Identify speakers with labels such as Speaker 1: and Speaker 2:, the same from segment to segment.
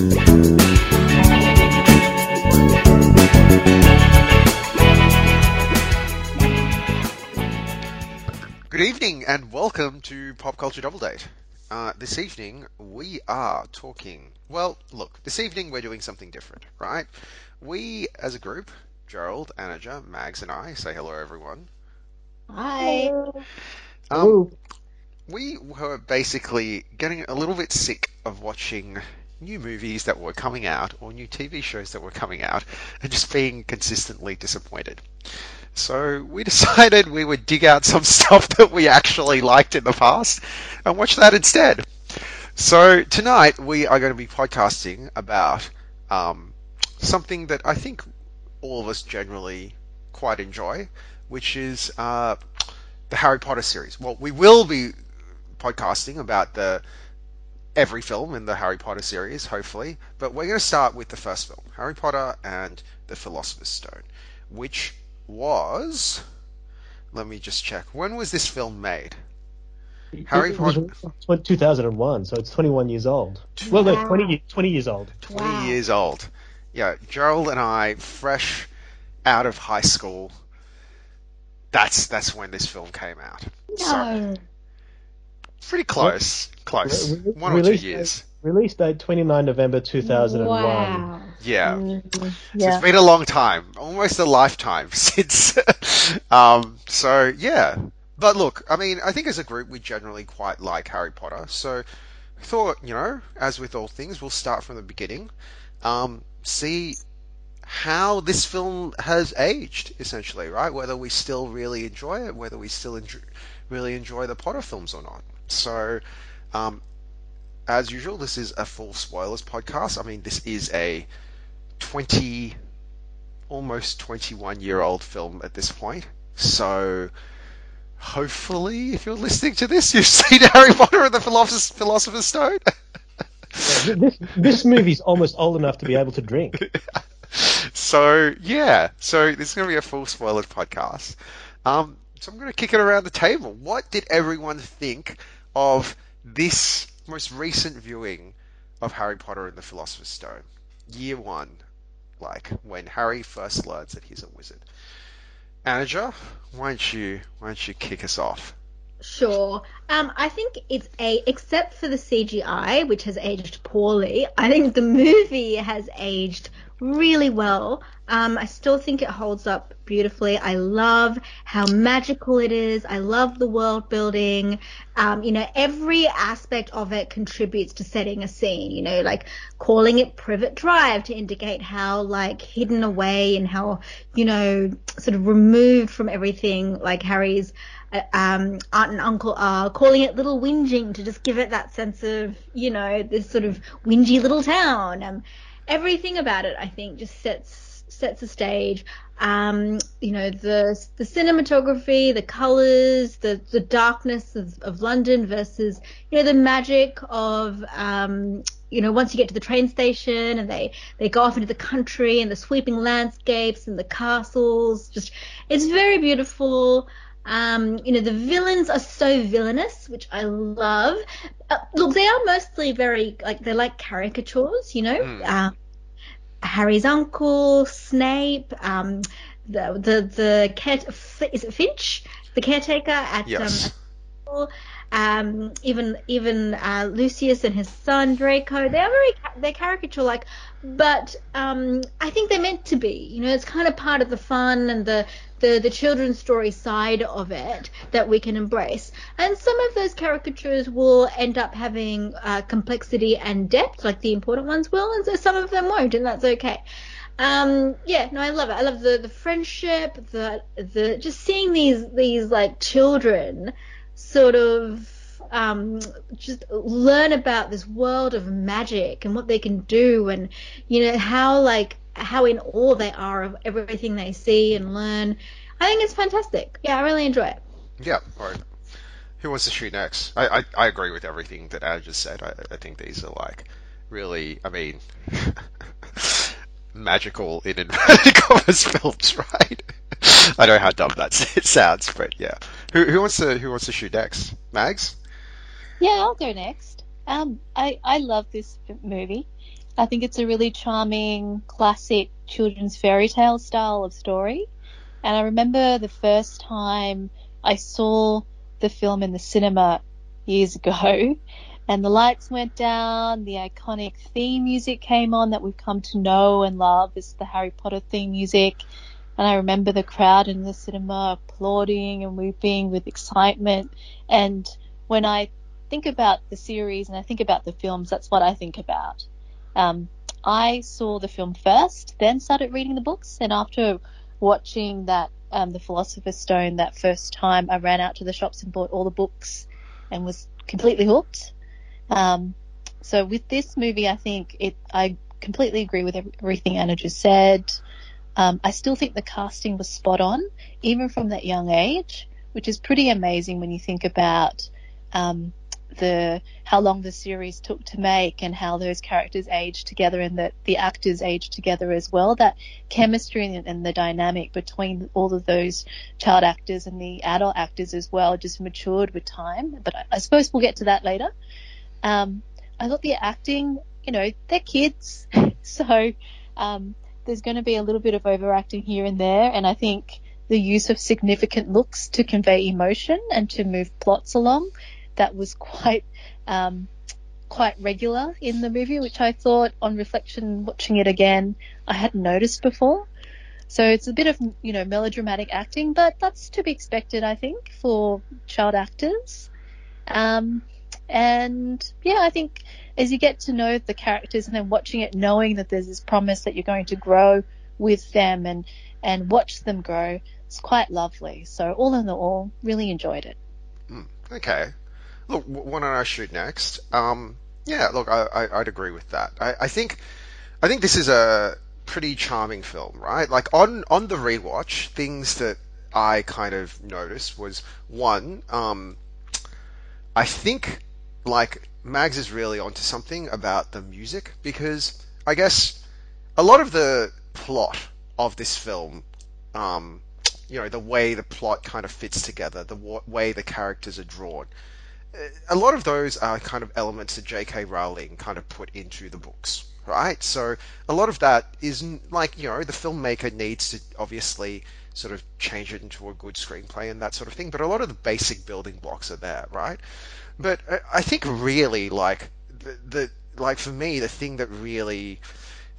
Speaker 1: Good evening and welcome to Pop Culture Double Date. Uh, this evening we are talking. Well, look, this evening we're doing something different, right? We, as a group, Gerald, Anaja, Mags, and I, say hello everyone.
Speaker 2: Hi.
Speaker 1: Um, we were basically getting a little bit sick of watching new movies that were coming out or new TV shows that were coming out and just being consistently disappointed. So we decided we would dig out some stuff that we actually liked in the past and watch that instead. So tonight we are going to be podcasting about um, something that I think all of us generally quite enjoy, which is uh, the Harry Potter series. Well, we will be podcasting about the every film in the Harry Potter series, hopefully, but we're going to start with the first film, Harry Potter and the Philosopher's Stone, which was. Let me just check. When was this film made? Harry
Speaker 3: It was
Speaker 1: Potter-
Speaker 3: tw- 2001, so it's 21 years old. Well, no,
Speaker 2: Wow.
Speaker 3: 20, 20 years old.
Speaker 1: 20
Speaker 2: Wow.
Speaker 1: years old. Yeah, Gerald and I, fresh out of high school, that's that's when this film came out. So,
Speaker 2: No.
Speaker 1: Pretty close. Close.
Speaker 3: Re- re-
Speaker 1: One or two
Speaker 3: release
Speaker 1: years.
Speaker 3: Release date 29 November 2001.
Speaker 2: Wow.
Speaker 1: Yeah.
Speaker 2: Mm,
Speaker 1: So
Speaker 2: yeah.
Speaker 1: it's been a long time, almost a lifetime since. um, so yeah, but look, I mean, I think as a group we generally quite like Harry Potter. So I thought, you know, as with all things, we'll start from the beginning, um, see how this film has aged, essentially, right? Whether we still really enjoy it, whether we still enjoy, really enjoy the Potter films or not. So, um, as usual, this is a full spoilers podcast. I mean, this is a 20 almost 21 year old film at this point. So hopefully if you're listening to this you've seen harry potter and the philosopher's, philosopher's stone.
Speaker 3: Yeah, This, this movie's almost old enough to be able to drink.
Speaker 1: so yeah. So this is going to be a full spoilers podcast. Um, so i'm going to kick it around the table. What did everyone think of this most recent viewing of harry potter and the philosopher's stone year one like when harry first learns that he's a wizard Anaja, why don't you why don't you kick us off
Speaker 2: Sure. Um, I think it's a, except for the CGI, which has aged poorly, I think the movie has aged really well. Um, I still think it holds up beautifully. I love how magical it is. I love the world building. Um, you know, every aspect of it contributes to setting a scene, you know, like calling it Privet Drive to indicate how like hidden away and how, you know, sort of removed from everything like Harry's uh, um, aunt and uncle are calling it Little Whinging to just give it that sense of, you know, this sort of whingy little town. Um, everything about it, I think, just sets sets the stage. Um, you know, the the cinematography, the colors, the the darkness of, of London versus, you know, the magic of um, you know, once you get to the train station and they, they go off into the country and the sweeping landscapes and the castles, just it's very beautiful. Um, you know, the villains are so villainous, which I love. Uh, look, they are mostly very like they're like caricatures, you know.
Speaker 1: Mm.
Speaker 2: Um, Harry's uncle, Snape, um, the the the care, is it Finch, the caretaker at
Speaker 1: Yes.
Speaker 2: um, um, even even uh, Lucius and his son Draco. They are very they're caricature like, but um, I think they're meant to be. You know, it's kind of part of the fun and the the the children's story side of it that we can embrace. And some of those caricatures will end up having uh, complexity and depth, like the important ones will, and so some of them won't, and that's okay. Um, yeah, no, I love it. I love the the friendship, the the just seeing these these like children sort of um, just learn about this world of magic and what they can do and you know how like how in awe they are of everything they see and learn i think it's fantastic yeah i really enjoy it
Speaker 1: Yeah, or who wants to shoot next? I, I, I agree with everything that i just said. I, I think these are like really, I mean, magical in inverted commas films, right? I know how dumb that sounds, but yeah. Who, who wants to who wants to shoot next? Mags?
Speaker 4: Yeah, I'll go next. Um, I I love this movie. I think it's a really charming, classic children's fairy tale style of story. And I remember the first time I saw the film in the cinema years ago, and the lights went down, the iconic theme music came on that we've come to know and love as the Harry Potter theme music. And I remember the crowd in the cinema applauding and weeping with excitement. And when I think about the series and I think about the films, that's what I think about. Um, I saw the film first, then started reading the books, and after watching that um, the Philosopher's Stone that first time, I ran out to the shops and bought all the books and was completely hooked. Um, so with this movie, I think it. I completely agree with everything Anna just said. Um, I still think the casting was spot on, even from that young age, which is pretty amazing when you think about um, the how long the series took to make and how those characters aged together and that the actors aged together as well. That chemistry and, and, the dynamic between all of those child actors and the adult actors as well just matured with time. But I, I suppose we'll get to that later. Um, I thought the acting, you know, they're kids, so um, there's going to be a little bit of overacting here and there, and I think the use of significant looks to convey emotion and to move plots along that was quite um, quite regular in the movie, which I thought on reflection, watching it again, I hadn't noticed before. So it's a bit of you know melodramatic acting, but that's to be expected, I think, for child actors. Um, and yeah, I think as you get to know the characters and then watching it, knowing that there's this promise that you're going to grow with them and and watch them grow, it's quite lovely. So all in all, really enjoyed it.
Speaker 1: Hmm, okay, look, why don't I shoot next? Um, yeah, look, I, would agree with that. I, I think, I think this is a pretty charming film, right? Like on on the rewatch, things that I kind of noticed was one, um, I think like Mags is really onto something about the music because I guess a lot of the plot of this film, um, you know, the way the plot kind of fits together, the way the characters are drawn, a lot of those are kind of elements that J.K. Rowling kind of put into the books, right? So a lot of that isn't like you know the filmmaker needs to obviously sort of change it into a good screenplay and that sort of thing, but a lot of the basic building blocks are there, right? But I think really like the, the like for me the thing that really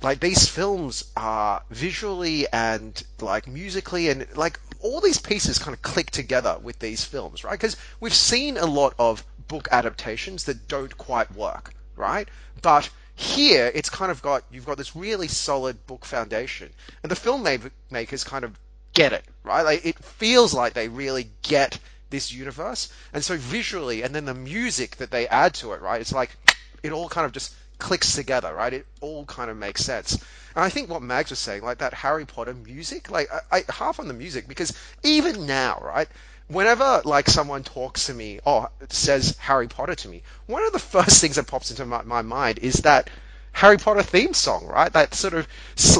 Speaker 1: like these films are visually and like musically and like all these pieces kind of click together with these films, right? Because we've seen a lot of book adaptations that don't quite work, right? But here it's kind of got you've got this really solid book foundation, and the filmmakers kind of get it, right? Like it feels like they really get this universe, and so visually, and then the music that they add to it, right? It's like it all kind of just clicks together, right? It all kind of makes sense. And I think what Mags was saying, like that Harry Potter music, like I, I half on the music because even now, right? Whenever like someone talks to me or says Harry Potter to me, one of the first things that pops into my, my mind is that Harry Potter theme song, right? That sort of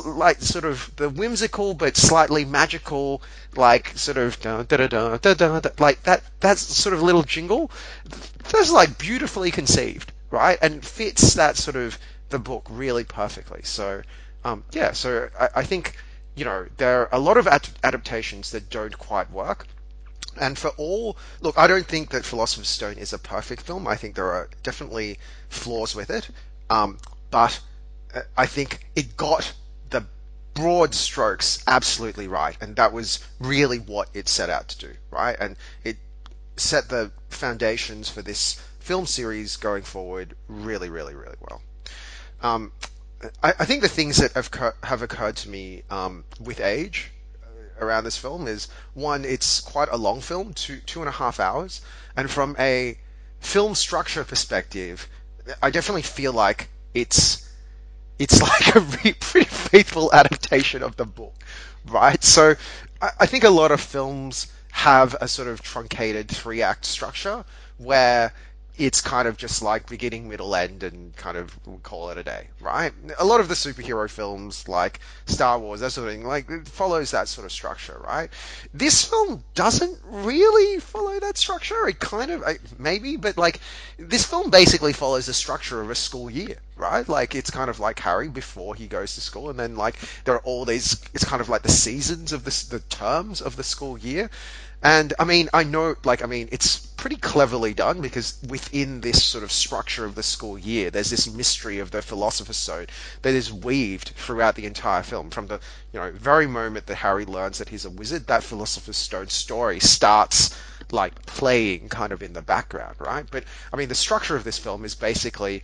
Speaker 1: like sort of the whimsical but slightly magical, like sort of da da da da da da, like that. That's sort of little jingle. That's like beautifully conceived right? And fits that sort of the book really perfectly. So, um, yeah, so I, I, think, you know, there are a lot of ad- adaptations that don't quite work. And for all, look, I don't think that Philosopher's Stone is a perfect film. I think there are definitely flaws with it. Um, but uh, I think it got the broad strokes absolutely right. And that was really what it set out to do, right? And it set the foundations for this film series going forward really, really, really well. Um, I, I, think the things that have, have occurred to me um, with age uh, around this film is one, it's quite a long film, two two and a half hours, and from a film structure perspective, I definitely feel like it's it's like a re- pretty faithful adaptation of the book, right? So I, I think a lot of films have a sort of truncated three act structure where it's kind of just like beginning, middle, end, and kind of call it a day, right? A lot of the superhero films, like Star Wars, that sort of thing, like it follows that sort of structure, right? This film doesn't really follow that structure. It kind of maybe, but like this film basically follows the structure of a school year, right? Like it's kind of like Harry before he goes to school, and then like there are all these. It's kind of like the seasons of the the terms of the school year, and I mean I know like I mean it's pretty cleverly done because within this sort of structure of the school year, there's this mystery of the Philosopher's Stone that is weaved throughout the entire film. From the you know very moment that Harry learns that he's a wizard, that Philosopher's Stone story starts like playing kind of in the background, right? But I mean the structure of this film is basically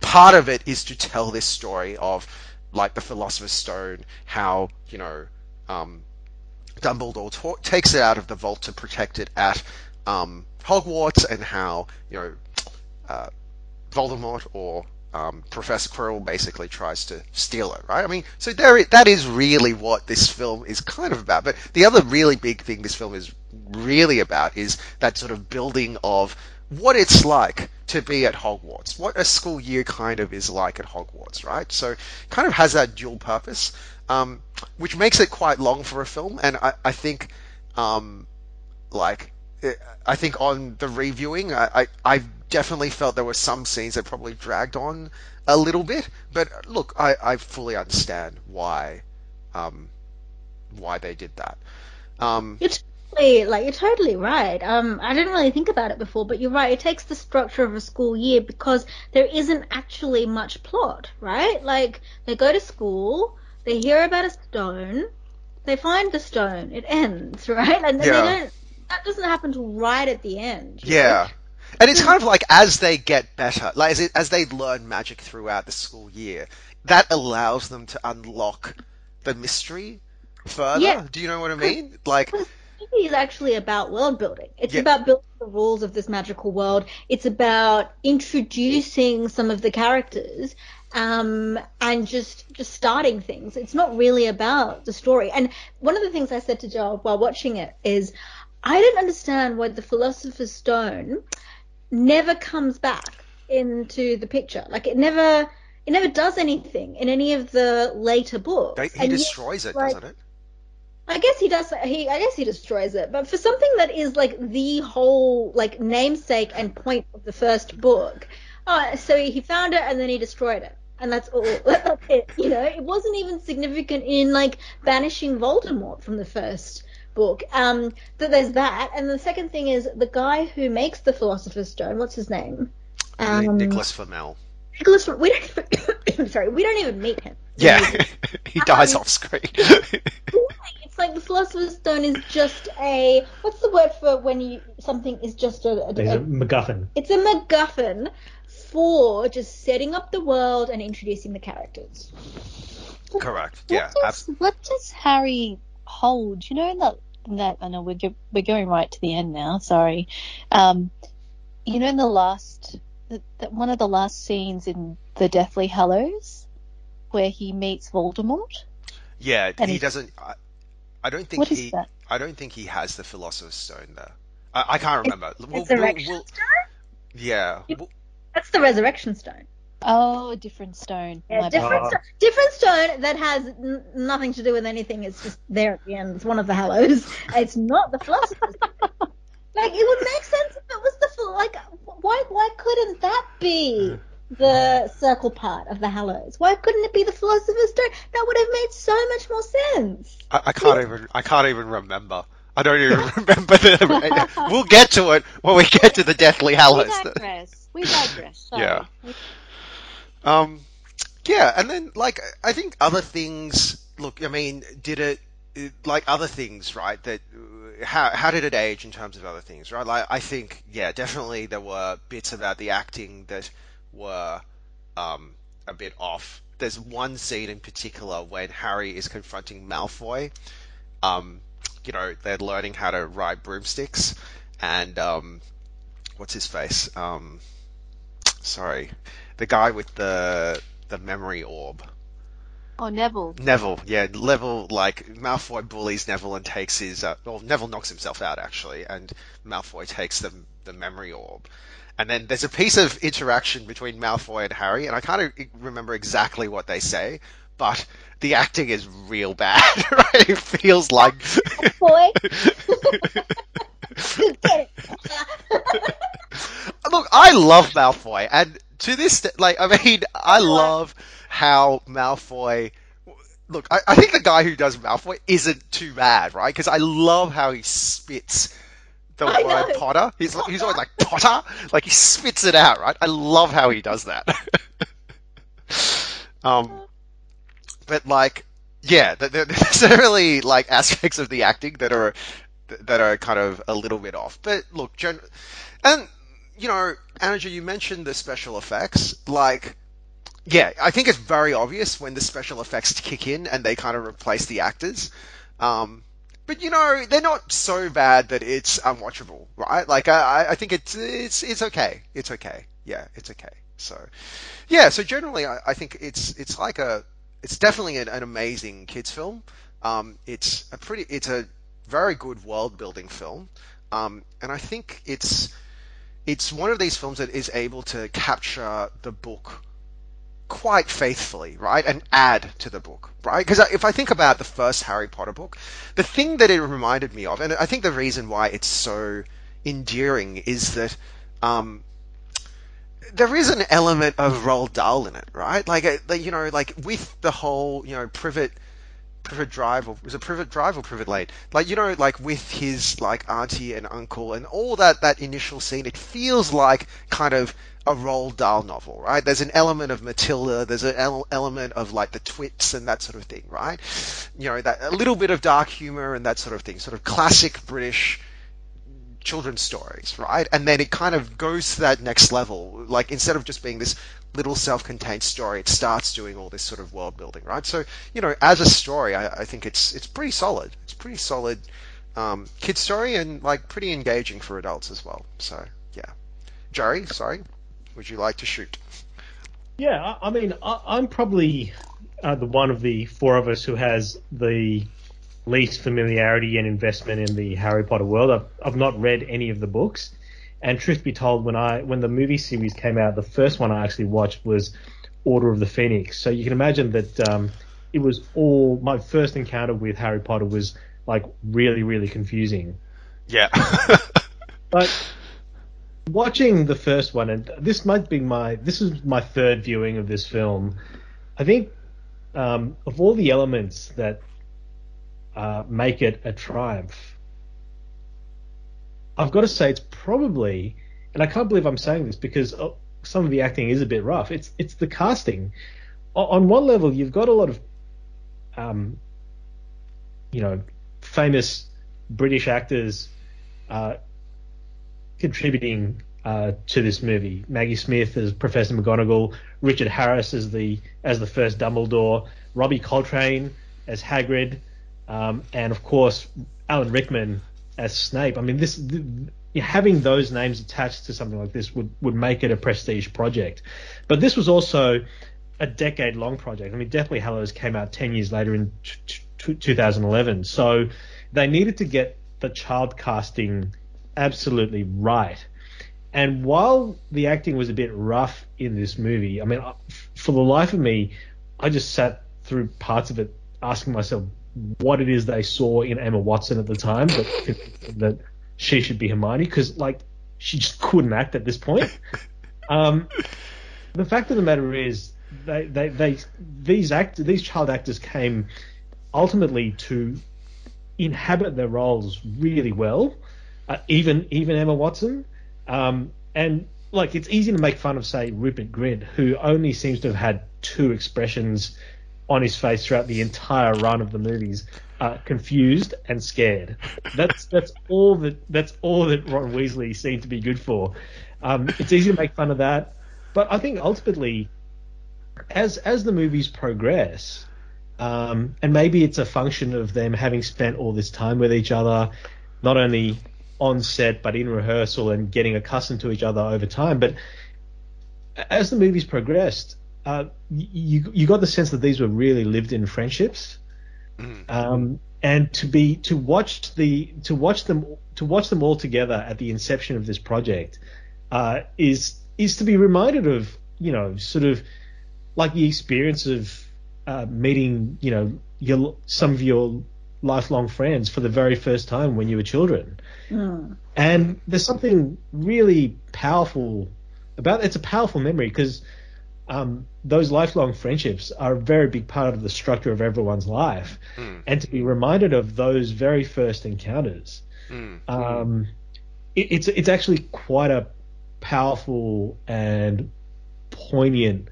Speaker 1: part of it is to tell this story of like the Philosopher's Stone, how you know um, Dumbledore ta- takes it out of the vault to protect it at um, Hogwarts, and how you know uh, Voldemort or um, Professor Quirrell basically tries to steal it, right? I mean, so there, that is really what this film is kind of about. But the other really big thing this film is really about is that sort of building of what it's like to be at Hogwarts, what a school year kind of is like at Hogwarts, right? So kind of has that dual purpose, um, which makes it quite long for a film, and I, I think, um, like, I think on the reviewing, I, I, I definitely felt there were some scenes that probably dragged on a little bit, but look, I, I fully understand why, um, why they did that. Um,
Speaker 2: You're like you're totally right. Um, I didn't really think about it before, but you're right. It takes the structure of a school year because there isn't actually much plot, right? Like they go to school, they hear about a stone, they find the stone, it ends, right? And then
Speaker 1: Yeah.
Speaker 2: they don't. That doesn't happen till right at the end. you know?
Speaker 1: Yeah. And it's kind of like as they get better, like as, it, as they learn magic throughout the school year, that allows them to unlock the mystery further.
Speaker 2: Yeah.
Speaker 1: Do you know what I mean? Like,
Speaker 2: Because the movie is actually about world building. It's
Speaker 1: Yeah.
Speaker 2: about building the rules of this magical world. It's about introducing some of the characters um, and just just starting things. It's not really about the story. And one of the things I said to Joel while watching it is, I didn't understand why the Philosopher's Stone never comes back into the picture. Like it never. It never does anything in any of the later books.
Speaker 1: they, he
Speaker 2: And yet,
Speaker 1: destroys it,
Speaker 2: like,
Speaker 1: doesn't it?
Speaker 2: I guess he does. He, I guess he destroys it. But for something that is like the whole like namesake and point of the first book, uh, so he found it and then he destroyed it, and that's all. That's it. You know, it wasn't even significant in like banishing Voldemort from the first book. Um, that there's that, and the second thing is the guy who makes the Philosopher's Stone. What's his name? Um,
Speaker 1: Nicholas Flamel.
Speaker 2: Nicholas. We don't. Even, sorry, we don't even meet him.
Speaker 1: Yeah, he dies
Speaker 2: Um,
Speaker 1: off screen.
Speaker 2: It's like the Philosopher's Stone is just a what's the word for when you something is just a, a,
Speaker 3: There's a
Speaker 2: a
Speaker 3: MacGuffin.
Speaker 2: it's a MacGuffin for just setting up the world and introducing the characters.
Speaker 1: Correct.
Speaker 4: What
Speaker 1: Yeah.
Speaker 4: does, what does Harry hold? You know that that I know we're go, we're going right to the end now. Sorry. Um, you know in the last the, the, one of the last scenes in the Deathly Hallows where he meets Voldemort.
Speaker 1: yeah.
Speaker 4: and
Speaker 1: He
Speaker 4: he-
Speaker 1: doesn't. I, I don't think
Speaker 4: What
Speaker 1: he.
Speaker 4: is that?
Speaker 1: I don't think he has the Philosopher's Stone there. I, I can't remember. We'll-
Speaker 2: It's the
Speaker 1: we'll-
Speaker 2: Resurrection
Speaker 1: we'll-
Speaker 2: Stone.
Speaker 1: yeah. We'll-
Speaker 2: That's the Resurrection Stone.
Speaker 4: Oh, a different stone.
Speaker 2: Yeah, different, sto- different stone that has n- nothing to do with anything. It's just there at the end. It's one of the Hallows. It's not the Philosopher's Stone. Like it would make sense if it was the phil- like why why couldn't that be the circle part of the Hallows? Why couldn't it be the Philosopher's Stone? That would have made so much more sense.
Speaker 1: I, I can't even. I can't even remember. I don't even remember the. we'll get to it when we get to the Deathly Hallows.
Speaker 4: We digress. We digress. Sorry.
Speaker 1: Yeah. Um, yeah, and then like I think other things. Look, I mean, did it like other things, right? That how how did it age in terms of other things, right? Like I think, yeah, definitely there were bits about the acting that were um, a bit off. There's one scene in particular when Harry is confronting Malfoy. Um, you know, they're learning how to ride broomsticks, and um, what's his face? Um, sorry, the guy with the the memory orb.
Speaker 4: Oh, Neville.
Speaker 1: Neville, yeah, Neville, like, Malfoy bullies Neville and takes his, uh, well, Neville knocks himself out, actually, and Malfoy takes the, the memory orb. And then there's a piece of interaction between Malfoy and Harry, and I can't remember exactly what they say, but the acting is real bad, right? It feels like...
Speaker 2: Boy.
Speaker 1: Look, I love Malfoy, and to this, day- like, I mean, I love how Malfoy. Look, I, I think the guy who does Malfoy isn't too bad, right? Because I love how he spits the
Speaker 2: I
Speaker 1: word
Speaker 2: know.
Speaker 1: Potter. He's he's always like Potter, like he spits it out, right? I love how he does that. um, but like, yeah, th- th- there's certainly like aspects of the acting that are that are kind of a little bit off. But look, gen- and you know, Andrew, you mentioned the special effects. Like, yeah, I think it's very obvious when the special effects kick in and they kind of replace the actors. Um, but you know, they're not so bad that it's unwatchable, right? Like, I, I- think it's it's it's okay. It's okay. Yeah, it's okay. So, yeah. So generally, I, I think it's it's like a it's definitely an, an amazing kids film. Um, it's a pretty it's a very good world building film. Um, and I think it's it's one of these films that is able to capture the book quite faithfully, right, and add to the book, right? Because if I think about the first Harry Potter book, the thing that it reminded me of, and I think the reason why it's so endearing is that um, there is an element of Roald Dahl in it, right? Like, uh, you know, like with the whole, you know, Privet Privet Drive, or was it Privet Drive or Privet Lane? Like, you know, like with his like auntie and uncle and all that that initial scene, it feels like kind of a Roald Dahl novel, right? There's an element of Matilda, there's an el- element of like the twits and that sort of thing, right? You know, that a little bit of dark humor and that sort of thing, sort of classic British children's stories, right? And then it kind of goes to that next level. Like instead of just being this little self-contained story, it starts doing all this sort of world building, right? So you know, as a story, I, I think it's it's pretty solid. It's pretty solid um, kid story and like pretty engaging for adults as well. So yeah, Jerry, sorry, would you like to shoot?
Speaker 3: Yeah, I, I mean, I, I'm probably uh, the one of the four of us who has the least familiarity and investment in the Harry Potter world. I've, I've not read any of the books, and truth be told, when I when the movie series came out, the first one I actually watched was Order of the Phoenix. So you can imagine that um, it was all my first encounter with Harry Potter was like really really confusing.
Speaker 1: Yeah.
Speaker 3: But watching the first one, and this might be my this is my third viewing of this film. I think um, of all the elements that uh, make it a triumph, I've got to say it's probably, and I can't believe I'm saying this because uh, some of the acting is a bit rough. It's it's the casting. On one level, you've got a lot of, um, you know, famous British actors uh, contributing uh, to this movie. Maggie Smith as Professor McGonagall, Richard Harris as the as the first Dumbledore, Robbie Coltrane as Hagrid, um, and of course Alan Rickman as Snape. I mean, this th- having those names attached to something like this would would make it a prestige project. But this was also a decade long project. I mean, Deathly Hallows came out ten years later in t- t- 2011, so they needed to get the child casting absolutely right. And while the acting was a bit rough in this movie, I mean, for the life of me, I just sat through parts of it asking myself what it is they saw in Emma Watson at the time that that she should be Hermione because like she just couldn't act at this point. Um, the fact of the matter is they they, they these act these child actors came ultimately to inhabit their roles really well. Uh, even even Emma Watson, um, and like it's easy to make fun of say Rupert Grint, who only seems to have had two expressions on his face throughout the entire run of the movies, uh, confused and scared. That's that's all that that's all that Ron Weasley seemed to be good for. Um, it's easy to make fun of that, but I think ultimately, as as the movies progress, um, and maybe it's a function of them having spent all this time with each other, not only on set but in rehearsal and getting accustomed to each other over time. But as the movies progressed, uh, you you got the sense that these were really lived-in friendships, um, and to be to watch the to watch them to watch them all together at the inception of this project uh, is is to be reminded of you know sort of like the experience of uh, meeting you know your some of your lifelong friends for the very first time when you were children. And there's something really powerful about it's a powerful memory because um, those lifelong friendships are a very big part of the structure of everyone's life,
Speaker 1: Mm.
Speaker 3: and to be reminded of those very first encounters,
Speaker 1: Mm.
Speaker 3: um, it, it's it's actually quite a powerful and poignant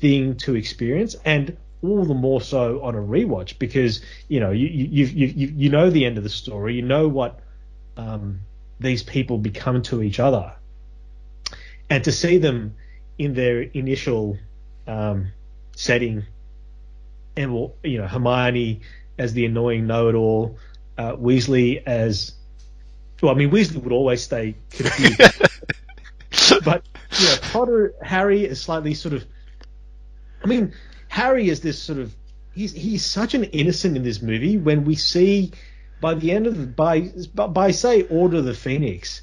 Speaker 3: thing to experience, and all the more so on a rewatch because you know you you you you, you know the end of the story, you know what um, these people become to each other, and to see them in their initial um, setting, and well, you know Hermione as the annoying know-it-all, uh, Weasley as well. I mean Weasley would always stay confused, but you know Potter, Harry is slightly sort of. I mean, Harry is this sort of he's he's such an innocent in this movie. When we see by the end of the by by say Order of the Phoenix,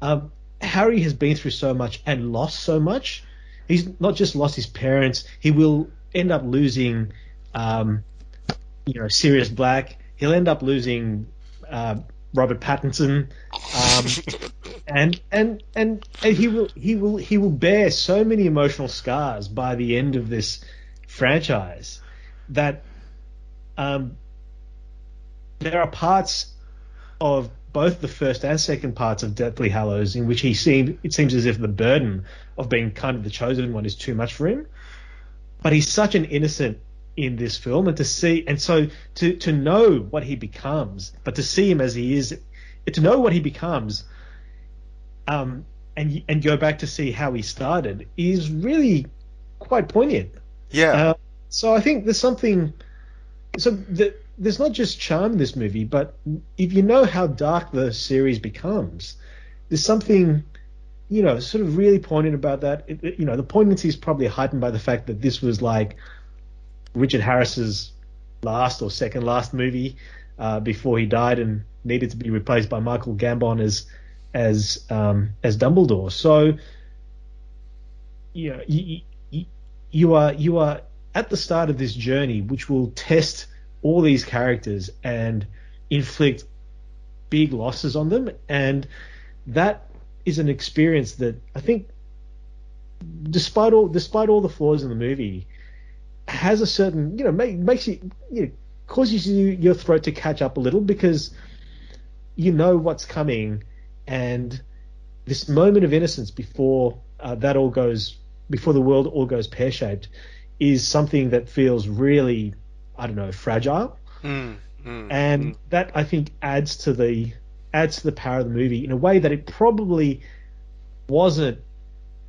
Speaker 3: um, Harry has been through so much and lost so much. He's not just lost his parents; he will end up losing, um, you know, Sirius Black. He'll end up losing uh, Robert Pattinson, um, and, and and and he will he will he will bear so many emotional scars by the end of this franchise that um, there are parts of both the first and second parts of Deathly Hallows in which he seemed it seems as if the burden of being kind of the chosen one is too much for him. But he's such an innocent in this film, and to see and so to to know what he becomes, but to see him as he is, to know what he becomes, um, and and go back to see how he started is really quite poignant.
Speaker 1: Yeah.
Speaker 3: Uh, so I think there's something. So the, there's not just charm in this movie, but if you know how dark the series becomes, there's something, you know, sort of really poignant about that. It, it- you know, the poignancy is probably heightened by the fact that this was like Richard Harris's last or second last movie uh, before he died and needed to be replaced by Michael Gambon as as um, as Dumbledore. So, know, you, you, are you are at the start of this journey, which will test all these characters and inflict big losses on them, and that is an experience that I think, despite all despite all the flaws in the movie, has a certain you know make, makes you you know, causes you your throat to catch up a little because you know what's coming, and this moment of innocence before uh, that all goes before the world all goes pear shaped is something that feels really I don't know fragile,
Speaker 1: Mm, mm,
Speaker 3: and
Speaker 1: mm.
Speaker 3: that I think adds to the adds to the power of the movie in a way that it probably wasn't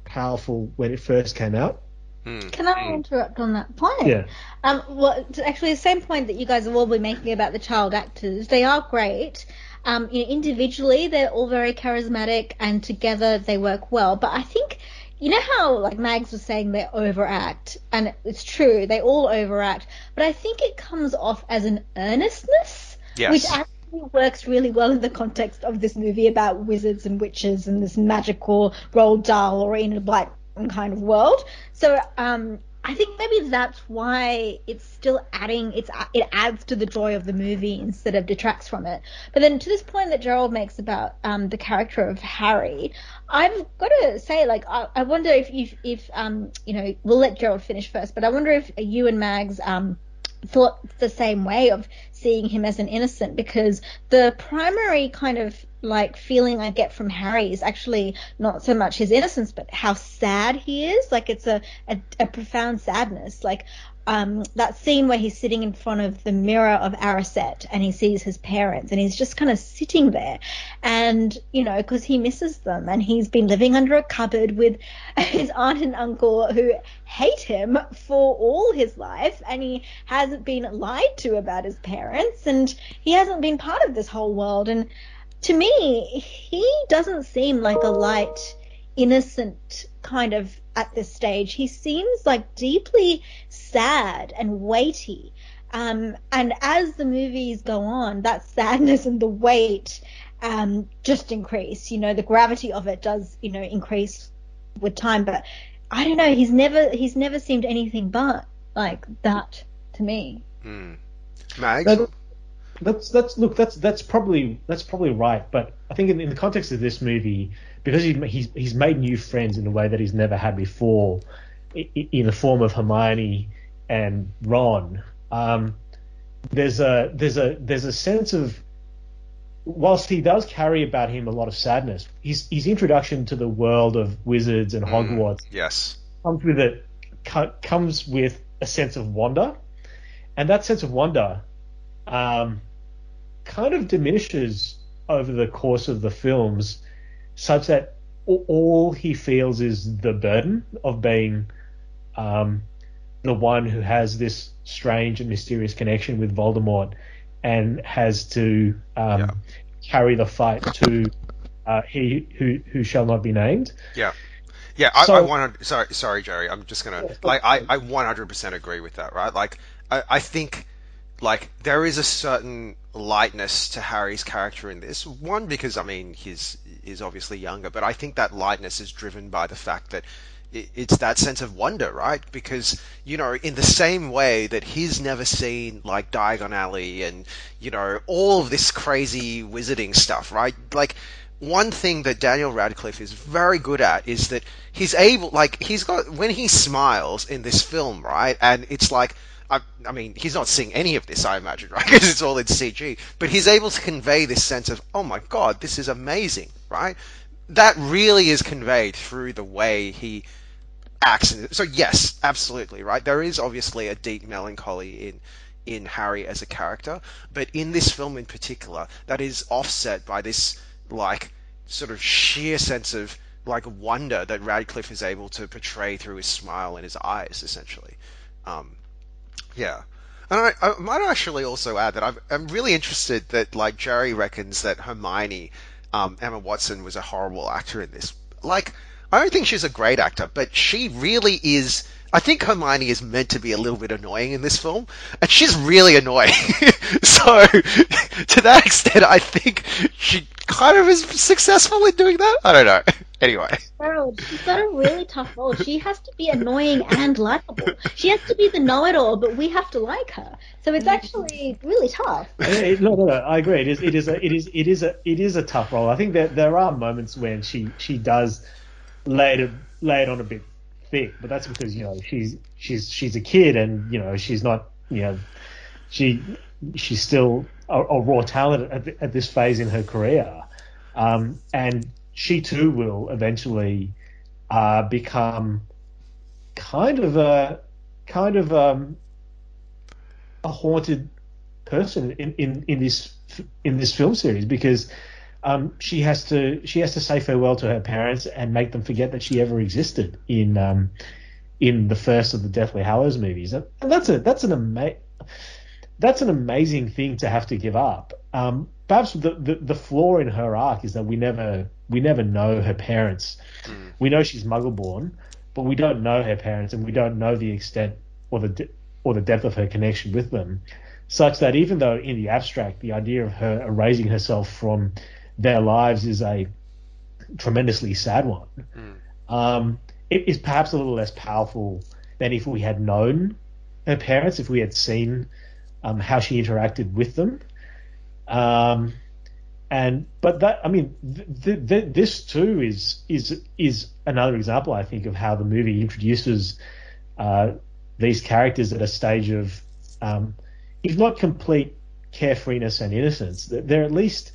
Speaker 3: powerful when it first came out.
Speaker 1: Mm,
Speaker 2: Can I
Speaker 1: mm.
Speaker 2: interrupt on that point?
Speaker 3: Yeah.
Speaker 2: Um, well, it's actually the same point that you guys have all been making about the child actors. They are great. Um, you know, individually they're all very charismatic, and together they work well. But I think, you know how like Mags was saying they overact, and it's true they all overact. But I think it comes off as an earnestness,
Speaker 1: Yes.
Speaker 2: which actually works really well in the context of this movie about wizards and witches and this magical Roald Dahl or Enid Blyton kind of world. So um, I think maybe that's why it's still adding. It's it adds to the joy of the movie instead of detracts from it. But then to this point that Gerald makes about um, the character of Harry, I've got to say, like, I, I wonder if if if um, you know, we'll let Gerald finish first, but I wonder if you and Mags um thought the same way of seeing him as an innocent because the primary kind of like feeling I get from Harry is actually not so much his innocence but how sad he is. Like it's a a, a profound sadness. Like um, that scene where he's sitting in front of the mirror of Erised and he sees his parents and he's just kind of sitting there. And you know because he misses them and he's been living under a cupboard with his aunt and uncle who hate him for all his life and he hasn't been lied to about his parents and he hasn't been part of this whole world and to me he doesn't seem like a light innocent kind of at this stage he seems like deeply sad and weighty um, and as the movies go on that sadness and the weight um, just increase you know the gravity of it does you know increase with time but I don't know. He's never he's never seemed anything but like that to me.
Speaker 1: Mm. Mags?
Speaker 3: That- That's that's look that's that's probably that's probably right, but I think in, in the context of this movie, because he, he's he's made new friends in a way that he's never had before, i- i- in the form of Hermione and Ron. Um, there's a there's a there's a sense of whilst he does carry about him a lot of sadness, his his introduction to the world of wizards and Hogwarts
Speaker 1: Yes.
Speaker 3: comes with it comes with a sense of wonder, and that sense of wonder um, kind of diminishes over the course of the films, such that all he feels is the burden of being um, the one who has this strange and mysterious connection with Voldemort, and has to um,
Speaker 1: Yeah.
Speaker 3: carry the fight to uh, he who who shall not be named.
Speaker 1: Yeah. Yeah, I,
Speaker 3: So-
Speaker 1: I 100, sorry, sorry, Jerry. I'm just gonna like I, I 100% agree with that, right? Like I, I think like there is a certain lightness to Harry's character in this. One because I mean he's is obviously younger, but I think that lightness is driven by the fact that it's that sense of wonder, right? Because you know, in the same way that he's never seen like Diagon Alley and you know all of this crazy wizarding stuff, right? Like one thing that Daniel Radcliffe is very good at is that he's able, like, he's got, when he smiles in this film, right, and it's like, I, I mean, he's not seeing any of this, I imagine, right, because it's all in CG, but he's able to convey this sense of, oh my god, this is amazing, right? That really is conveyed through the way he acts. So yes, absolutely, right? There is obviously a deep melancholy in in Harry as a character, but in this film in particular, that is offset by this like sort of sheer sense of like wonder that Radcliffe is able to portray through his smile and his eyes, essentially. Um, yeah. And I, I might actually also add that I'm, I'm really interested that like Jerry reckons that Hermione, um, Emma Watson, was a horrible actor in this. Like, I don't think she's a great actor, but she really is. I think Hermione is meant to be a little bit annoying in this film, and she's really annoying. so, to that extent, I think she kind of is successful in doing that. I don't know. Anyway,
Speaker 2: Harold, she's got a really tough role. She has to be annoying and likable. She has to be the know-it-all, but we have to like her. So it's actually really tough.
Speaker 3: No, no, no. I agree. It is, it is, a, it is, it is a, it is a tough role. I think that there are moments when she, she does lay it, lay it on a bit thick, but that's because you know she's, she's, she's a kid, and you know she's not, you know, she, she's still a raw talent at, at this phase in her career, um, and she too will eventually uh, become kind of a, kind of um, a haunted person in, in, in this in this film series because um, she has to she has to say farewell to her parents and make them forget that she ever existed in um, in the first of the Deathly Hallows movies. And that's a that's an ama- that's an amazing thing to have to give up. Um, perhaps the, the the flaw in her arc is that we never we never know her parents. We know she's Muggle born, but we don't know her parents and we don't know the extent or the de- or the depth of her connection with them such that even though in the abstract the idea of her erasing herself from their lives is a tremendously sad one, um, it is perhaps a little less powerful than if we had known her parents, if we had seen um, how she interacted with them. Um, and but that I mean, th- th- this too is is is another example I think of how the movie introduces uh, these characters at a stage of um, if not complete carefreeness and innocence, they're at least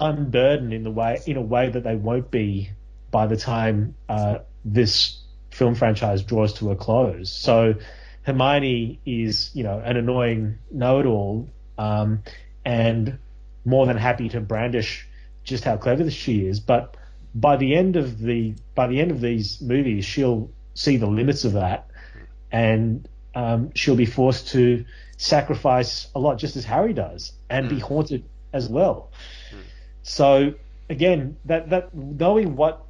Speaker 3: unburdened in the way in a way that they won't be by the time uh, this film franchise draws to a close. So Hermione is, you know, an annoying know-it-all, um, and more than happy to brandish just how clever she is. But by the end of the by the end of these movies, she'll see the limits of that, and um, she'll be forced to sacrifice a lot, just as Harry does, and be haunted as well. So again, that that knowing what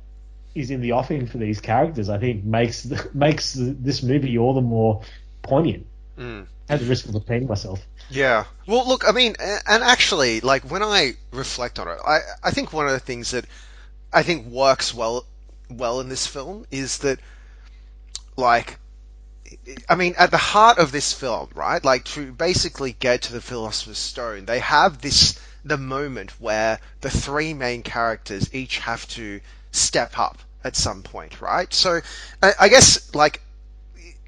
Speaker 3: is in the offing for these characters, I think makes the, makes the, this movie all the more poignant.
Speaker 1: Mm.
Speaker 3: At the risk of repeating myself.
Speaker 1: Yeah. Well, look, I mean, and actually, like when I reflect on it, I I think one of the things that I think works well well in this film is that, like, I mean, at the heart of this film, right? Like to basically get to the Philosopher's Stone, they have this the moment where the three main characters each have to step up at some point, right? So I, I guess like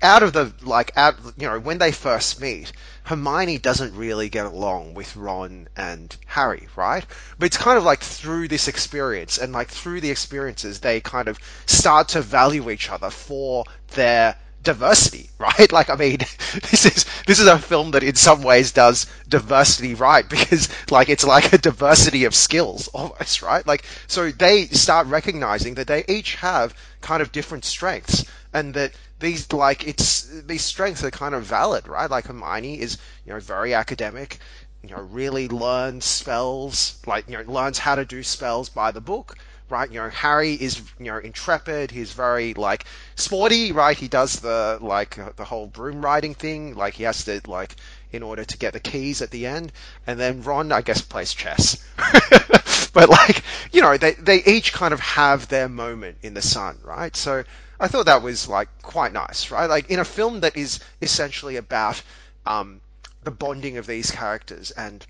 Speaker 1: out of the like out you know when they first meet hermione doesn't really get along with ron and harry right? But it's kind of like through this experience and like through the experiences they kind of start to value each other for their diversity right like i mean this is this is a film that in some ways does diversity right because like it's like a diversity of skills almost right like so they start recognizing that they each have kind of different strengths and that these like it's these strengths are kind of valid, right? Like Hermione is you know very academic, you know really learns spells, like you know learns how to do spells by the book, right? You know Harry is you know intrepid, he's very like sporty, right? He does the like uh, the whole broom riding thing, like he has to like in order to get the keys at the end, and then Ron I guess plays chess. but like you know they they each kind of have their moment in the sun, right? So I thought that was like quite nice, right? Like in a film that is essentially about um, the bonding of these characters and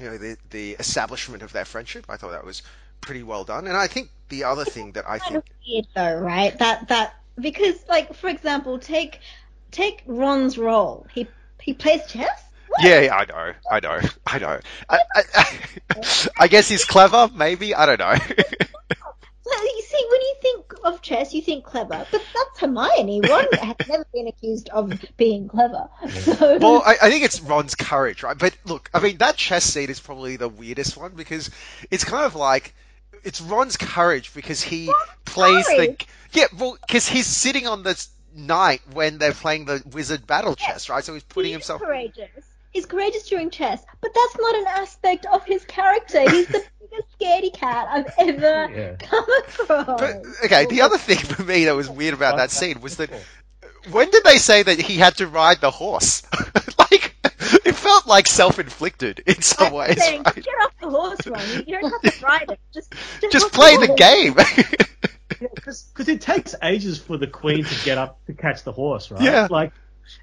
Speaker 1: you know the the establishment of their friendship. I thought that was pretty well done. And I think the other thing that I think
Speaker 2: weird though, right? That that because like for example, take take Ron's role. He he plays chess. What?
Speaker 1: yeah, yeah, I know, I know, I know. I, I, I guess he's clever, maybe. I don't know.
Speaker 2: Well, you see, when you think of chess, you think clever, but that's Hermione. Ron has never been accused of being clever. Mm. So,
Speaker 1: well, I, I think it's Ron's courage, right? But look, I mean, that chess scene is probably the weirdest one because it's kind of like it's Ron's courage because he plays
Speaker 2: courage?
Speaker 1: the yeah, well, because he's sitting on this knight when they're playing the wizard battle chess, right? So he's putting
Speaker 2: he
Speaker 1: himself.
Speaker 2: is courageous. He's courageous during chess, but that's not an aspect of his character. He's the biggest scaredy cat I've ever
Speaker 3: Yeah.
Speaker 2: come across.
Speaker 1: But okay, the other thing for me that was weird about that scene was that uh, when did they say that he had to ride the horse? like it like self-inflicted in some
Speaker 2: I'm
Speaker 1: ways,
Speaker 2: saying,
Speaker 1: right?
Speaker 2: Get off the horse, Ron. You you don't have to ride it. Just, just,
Speaker 1: Just play the
Speaker 2: horse.
Speaker 1: game.
Speaker 3: because it takes ages for the queen to get up to catch the horse, right?
Speaker 1: Yeah.
Speaker 3: Like,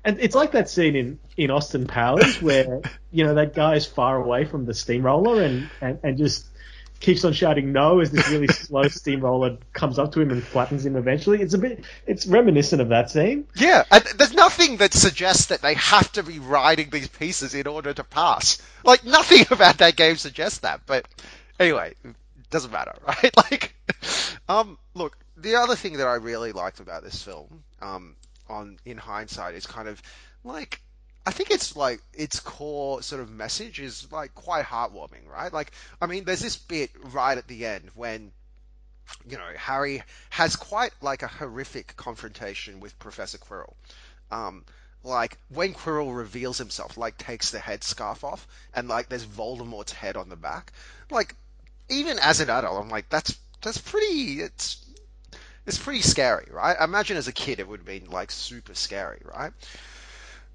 Speaker 3: and it's like that scene in in Austin Powers where you know that guy is far away from the steamroller and and, and just keeps on shouting no as this really slow steamroller comes up to him and flattens him eventually. It's a bit it's reminiscent of that scene.
Speaker 1: Yeah, and there's nothing that suggests that they have to be riding these pieces in order to pass. Like nothing about that game suggests that. But anyway, it doesn't matter, right? Like, um, look, the other thing that I really liked about this film, um, on in hindsight, is kind of like. I think it's like its core sort of message is like quite heartwarming, right? Like, I mean, there's this bit right at the end when you know, Harry has quite like a horrific confrontation with Professor Quirrell. Um, like when Quirrell reveals himself, like takes the headscarf off, and like there's Voldemort's head on the back. Like even as an adult, I'm like, that's that's pretty. It's it's pretty scary, right? I imagine as a kid it would have been like super scary, right?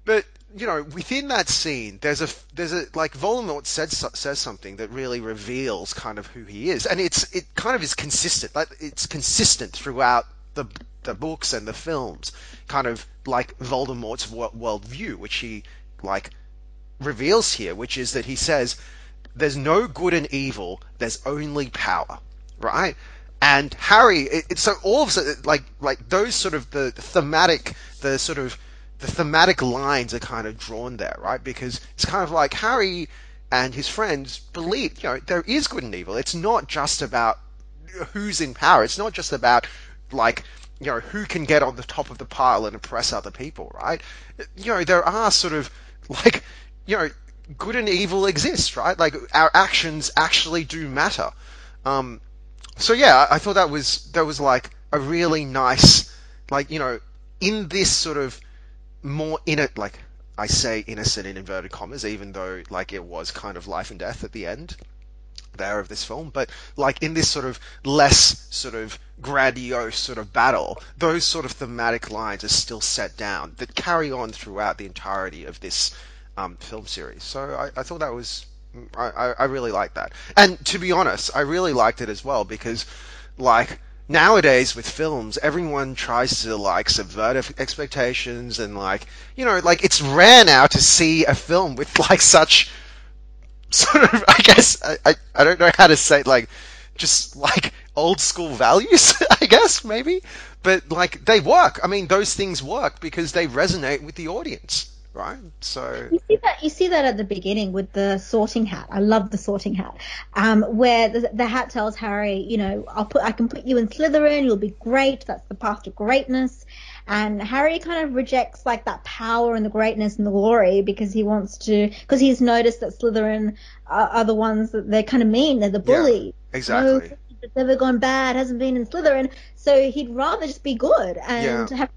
Speaker 1: But you know, within that scene, there's a there's a like Voldemort says says something that really reveals kind of who he is, and it's it kind of is consistent. Like it's consistent throughout the the books and the films, kind of like Voldemort's wo- worldview, which he like reveals here, which is that he says there's no good and evil, there's only power, right? And Harry, it, it, so all of like like those sort of the thematic, the sort of the thematic lines are kind of drawn there, right? Because it's kind of like Harry and his friends believe, you know, there is good and evil. It's not just about who's in power. It's not just about like you know who can get on the top of the pile and oppress other people, right? You know, there are sort of like you know good and evil exists, right? Like our actions actually do matter. Um, so yeah, I, I thought that was that was like a really nice, like you know, in this sort of more in it, like I say innocent in inverted commas, even though like it was kind of life and death at the end there of this film, but like in this sort of less sort of grandiose sort of battle, those sort of thematic lines are still set down that carry on throughout the entirety of this um, film series. So I, I thought that was I, I- really liked that, and to be honest, I really liked it as well because like nowadays with films everyone tries to like subvert expectations and like you know like it's rare now to see a film with like such sort of, I guess, I, I, I don't know how to say, like, just like old school values, I guess, maybe. But like, they work. I mean, those things work because they resonate with the audience, right? So.
Speaker 2: You see that you see that at the beginning with the sorting hat. I love the sorting hat, um, where the, the hat tells Harry, you know, I'll put I can put you in Slytherin. You'll be great. That's the path to greatness. And Harry kind of rejects like that power and the greatness and the glory because he wants to because he's noticed that Slytherin are, are, the ones that they're kind of mean. They're the bully.
Speaker 1: Yeah, exactly. No,
Speaker 2: that's ever gone bad hasn't been in Slytherin. So he'd rather just be good and yeah. have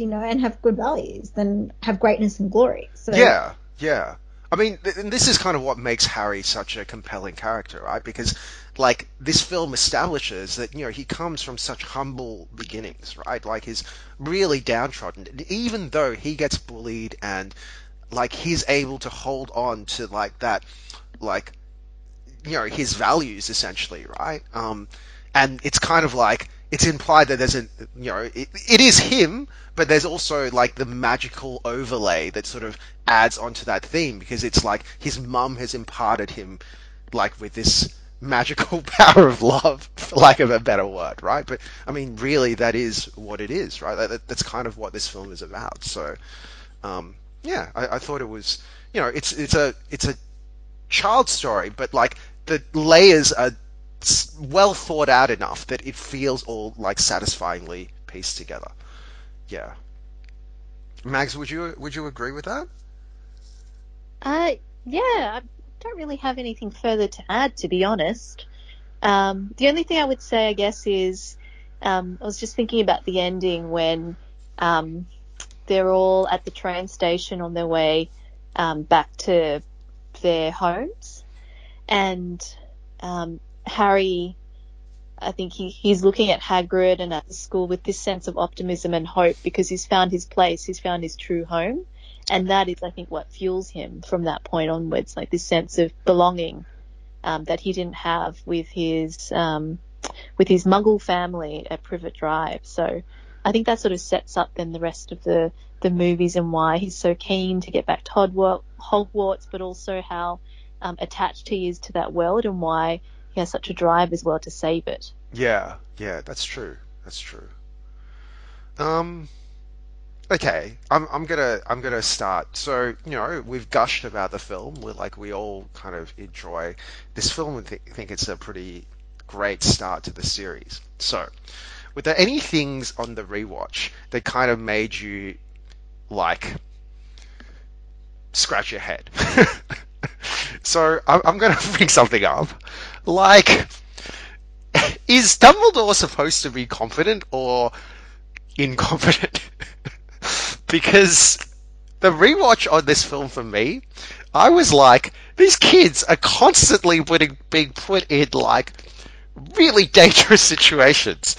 Speaker 2: you know, and have good values than have greatness and glory. So
Speaker 1: yeah, yeah. I mean, th- and this is kind of what makes Harry such a compelling character, right? Because, like, this film establishes that, you know, he comes from such humble beginnings, right? Like, he's really downtrodden. Even though he gets bullied and, like, he's able to hold on to, like, that, like, you know, his values, essentially, right? Um, and it's kind of like, it's implied that there's a you know it, it is him but there's also like the magical overlay that sort of adds onto that theme because it's like his mum has imparted him like with this magical power of love for lack of a better word right? But i mean really that is what it is right? That, that's kind of what this film is about. So um, yeah I, I thought it was you know it's it's a it's a child story but like the layers are well thought out enough that it feels all like satisfyingly pieced together. Yeah. Mags, would you would you agree with that?
Speaker 4: Uh, yeah, I don't really have anything further to add, to be honest. Um, the only thing I would say, I guess, is um, I was just thinking about the ending when um, they're all at the train station on their way um, back to their homes, and um, Harry, I think he, he's looking at Hagrid and at the school with this sense of optimism and hope because he's found his place, he's found his true home. And that is, I think, what fuels him from that point onwards, like this sense of belonging um, that he didn't have with his um, with his Muggle family at Privet Drive. So I think that sort of sets up then the rest of the the movies and why he's so keen to get back to Hogwarts, but also how um, attached he is to that world and why has such a drive as well to save it.
Speaker 1: Yeah, yeah, that's true. That's true. Um, okay, I'm I'm gonna I'm gonna start. So you know we've gushed about the film. We're like we all kind of enjoy this film and th- think it's a pretty great start to the series. So, were there any things on the rewatch that kind of made you like scratch your head? so I'm, I'm to bring something up. Like, is Dumbledore supposed to be confident or incompetent? because the rewatch on this film for me, I was like, these kids are constantly putting, being put in like really dangerous situations.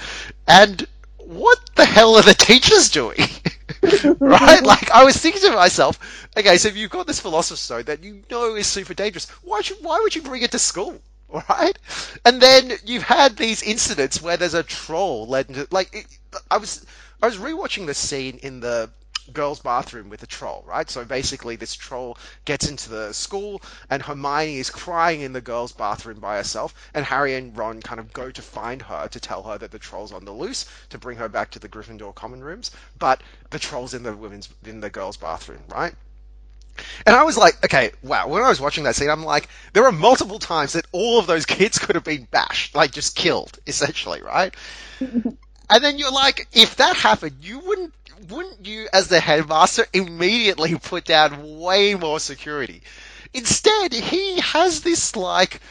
Speaker 1: And what the hell are the teachers doing? right? Like I was thinking to myself, okay, so if you've got this philosopher's stone that you know is super dangerous. Why should, why would you bring it to school? right? And then you've had these incidents where there's a troll led into like it, I was I was rewatching the scene in the girls' bathroom with the troll, right? So basically, this troll gets into the school, and Hermione is crying in the girls' bathroom by herself, and Harry and Ron kind of go to find her to tell her that the troll's on the loose to bring her back to the Gryffindor common rooms, but the troll's in the women's in the girls' bathroom, right? And I was like, okay, wow. When I was watching that scene, I'm like, there are multiple times that all of those kids could have been bashed, like just killed, essentially, right? and then you're like, if that happened, you wouldn't, wouldn't you, as the headmaster, immediately put down way more security? Instead, he has this like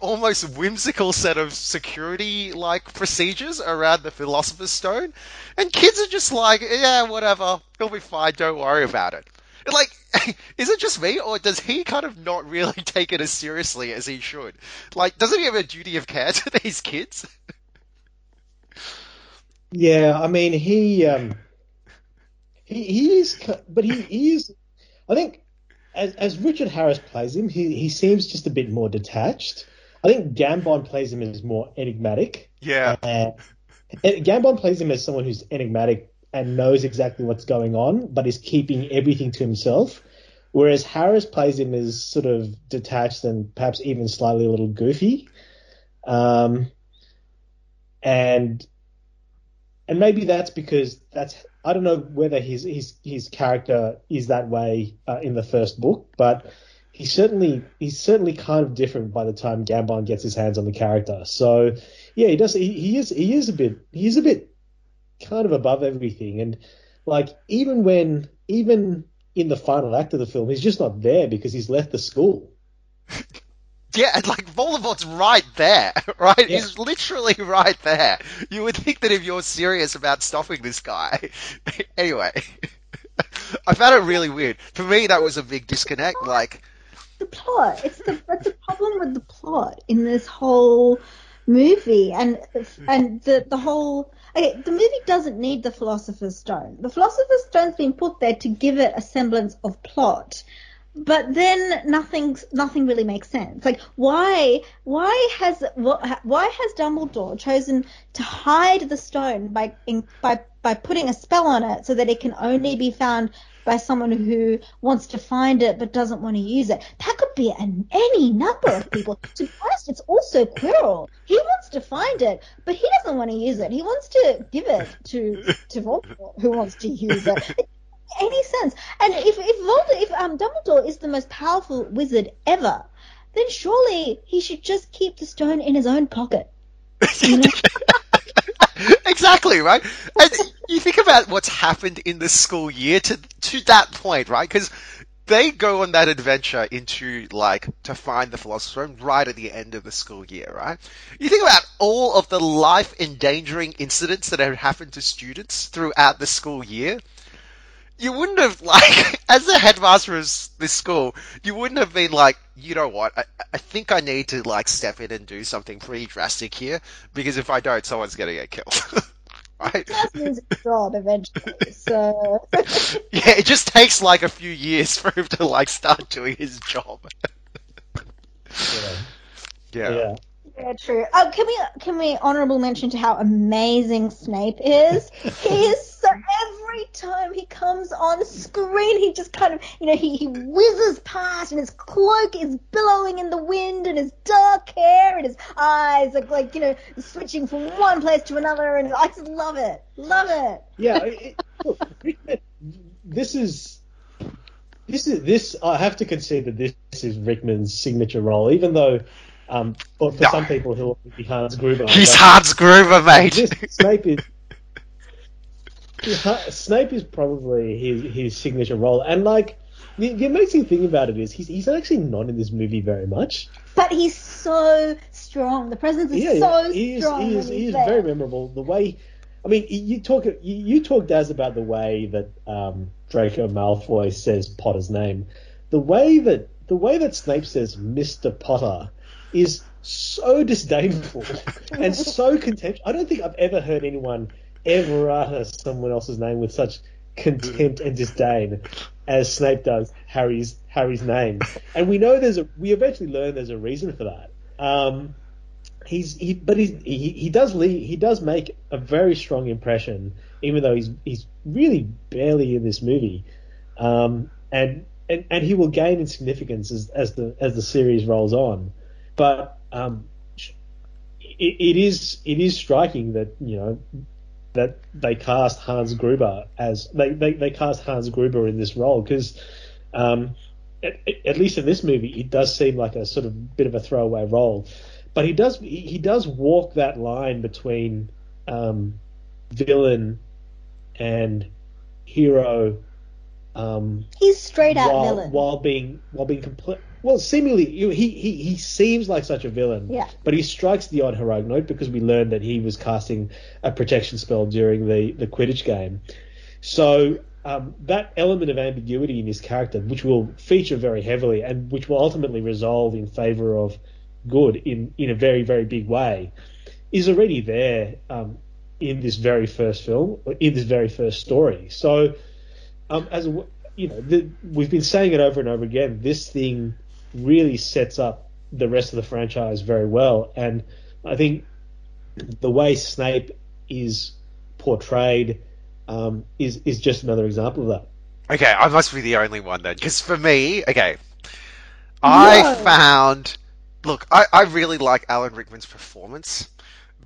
Speaker 1: almost whimsical set of security like procedures around the philosopher's stone and kids are just like yeah whatever he'll be fine don't worry about it like, is it just me, or does he kind of not really take it as seriously as he should? Like, doesn't he have a duty of care to these kids?
Speaker 3: yeah, I mean, he um, he he is, but he, he is. I think as as Richard Harris plays him, he he seems just a bit more detached. I think Gambon plays him as more enigmatic.
Speaker 1: Yeah.
Speaker 3: Uh, Gambon plays him as someone who's enigmatic and knows exactly what's going on, but is keeping everything to himself. whereas Harris plays him as sort of detached and perhaps even slightly a little goofy. Um, and and maybe that's because that's I don't know whether his his his character is that way uh, in the first book, but he's certainly he's certainly kind of different by the time Gambon gets his hands on the character. So yeah, he does he, he is he is a bit he is a bit kind of above everything, and like even when even in the final act of the film, he's just not there because he's left the school.
Speaker 1: Yeah, and like Voldemort's right there, right?
Speaker 3: Yeah.
Speaker 1: He's literally right there. You would think that if you're serious about stopping this guy. anyway, I found it really weird. For me, that was a big disconnect. Like,
Speaker 2: the plot. It's the that's the problem with the plot in this whole movie, and and the the whole. Okay, the movie doesn't need the Philosopher's Stone. The Philosopher's Stone's been put there to give it a semblance of plot. But then nothing, nothing really makes sense. Like, why, why has, why has Dumbledore chosen to hide the stone by, by, by putting a spell on it so that it can only be found by someone who wants to find it but doesn't want to use it? That could be an, any number of people. to be honest, it's also Quirrell. He wants to find it, but he doesn't want to use it. He wants to give it to, to Voldemort, who wants to use it any sense. And if if Voldemort, if um, Dumbledore is the most powerful wizard ever, then surely he should just keep the stone in his own pocket. You know?
Speaker 1: exactly, right? And you think about what's happened in the school year to to that point, right? Because they go on that adventure into like to find the philosopher's stone right at the end of the school year, right? You think about all of the life endangering incidents that have happened to students throughout the school year. You wouldn't have like, as the headmaster of this school, you wouldn't have been like, you know what? I, I think I need to like step in and do something pretty drastic here because if I don't, someone's gonna get killed. right?
Speaker 2: That's his job eventually. So
Speaker 1: Yeah, it just takes like a few years for him to like start doing his job.
Speaker 3: Yeah.
Speaker 1: Yeah.
Speaker 3: yeah.
Speaker 2: Yeah, true. Oh, can we can we honorable mention to how amazing Snape is? He is so every time he comes on screen, he just kind of you know he he whizzes past and his cloak is billowing in the wind and his dark hair and his eyes are like you know switching from one place to another and I just love it, love it.
Speaker 3: yeah. It, this is this is this. I have to concede that this is Rickman's signature role, even though. Um, for, for
Speaker 1: No.
Speaker 3: some people, he'll be Hans Gruber.
Speaker 1: He's
Speaker 3: but
Speaker 1: Hans Gruber, mate.
Speaker 3: this, Snape is Snape is probably his his signature role, and like the, the amazing thing about it is he's he's actually not in this movie very much.
Speaker 2: But he's so strong. The presence is
Speaker 3: Yeah,
Speaker 2: so
Speaker 3: yeah. he is
Speaker 2: strong.
Speaker 3: he
Speaker 2: when
Speaker 3: is
Speaker 2: he's
Speaker 3: he is very memorable. The way, I mean, you you talk you, you talk Daz about the way that um, Draco Malfoy says Potter's name. The way that the way that Snape says Mister Potter is so disdainful and so contemptuous. I don't think I've ever heard anyone ever utter someone else's name with such contempt and disdain as Snape does Harry's Harry's name. And we know there's a we eventually learn there's a reason for that. Um, he's he but he's, he he does leave, he does make a very strong impression even though he's he's really barely in this movie. Um, and, and and he will gain in significance as as the as the series rolls on. But um, it, it is it is striking that you know that they cast Hans Gruber as they, they, they cast Hans Gruber in this role because um, at, at least in this movie it does seem like a sort of bit of a throwaway role, but he does he, does walk that line between um, villain and hero. Um,
Speaker 2: He's straight out
Speaker 3: while,
Speaker 2: villain.
Speaker 3: while being while being complete. Well, seemingly you he, he he seems like such a villain.
Speaker 2: Yeah.
Speaker 3: But he strikes the odd heroic note because we learned that he was casting a protection spell during the the Quidditch game. So um, that element of ambiguity in his character, which will feature very heavily and which will ultimately resolve in favor of good in in a very very big way, is already there um, in this very first film, in this very first story. So um, as a, you know, the, we've been saying it over and over again. This thing really sets up the rest of the franchise very well, and I think the way Snape is portrayed um, is is just another example of that.
Speaker 1: Okay, I must be the only one then, because for me, okay, I
Speaker 2: No.
Speaker 1: found. Look, I, I really like Alan Rickman's performance,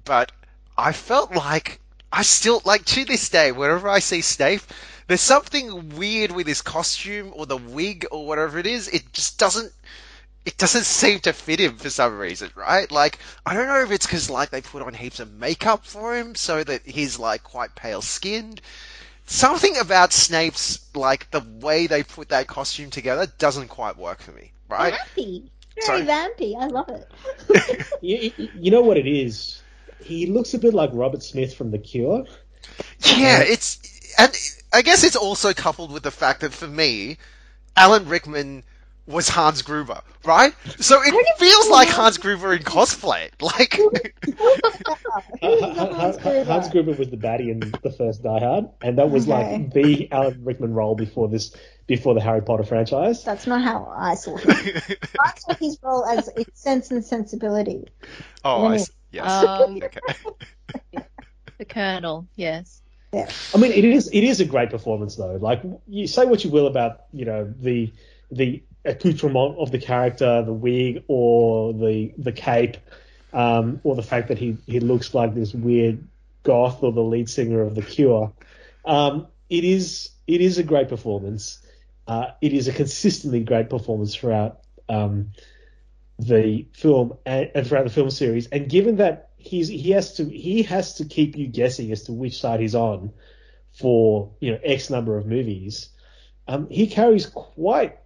Speaker 1: but I felt like I still like to this day, whenever I see Snape, there's something weird with his costume or the wig or whatever it is. It just doesn't. It doesn't seem to fit him for some reason, right? Like, I don't know if it's because like they put on heaps of makeup for him so that he's like quite pale skinned. Something about Snape's like the way they put that costume together doesn't quite work for me, right?
Speaker 2: Vampy.
Speaker 1: Sorry?
Speaker 2: Very vampy. I love it.
Speaker 3: You, you- you know what it is? He looks a bit like Robert Smith from The Cure.
Speaker 1: Yeah, it's and I guess it's also coupled with the fact that for me, Alan Rickman was Hans Gruber, right? So it feels like Hans Gruber in cosplay. Like,
Speaker 2: Who's
Speaker 3: Ha-
Speaker 2: the
Speaker 3: ha-
Speaker 2: Hans Gruber?
Speaker 3: Hans Gruber was the baddie in the first Die Hard, and that was
Speaker 2: Okay.
Speaker 3: like the Alan Rickman role before this, before the Harry Potter franchise.
Speaker 2: That's not how I saw him. I saw his role as its sense and sensibility.
Speaker 1: oh, I s yes,
Speaker 4: Um,
Speaker 1: okay.
Speaker 4: the Colonel, yes.
Speaker 3: I mean, it is it is a great performance though. Like you say what you will about you know the the accoutrement of the character, the wig or the the cape, um, or the fact that he he looks like this weird goth or the lead singer of the Cure. Um, it is it is a great performance. Uh, it is a consistently great performance throughout um, the film and, and throughout the film series. And given that he's he has to he has to keep you guessing as to which side he's on for you know X number of movies, um, he carries quite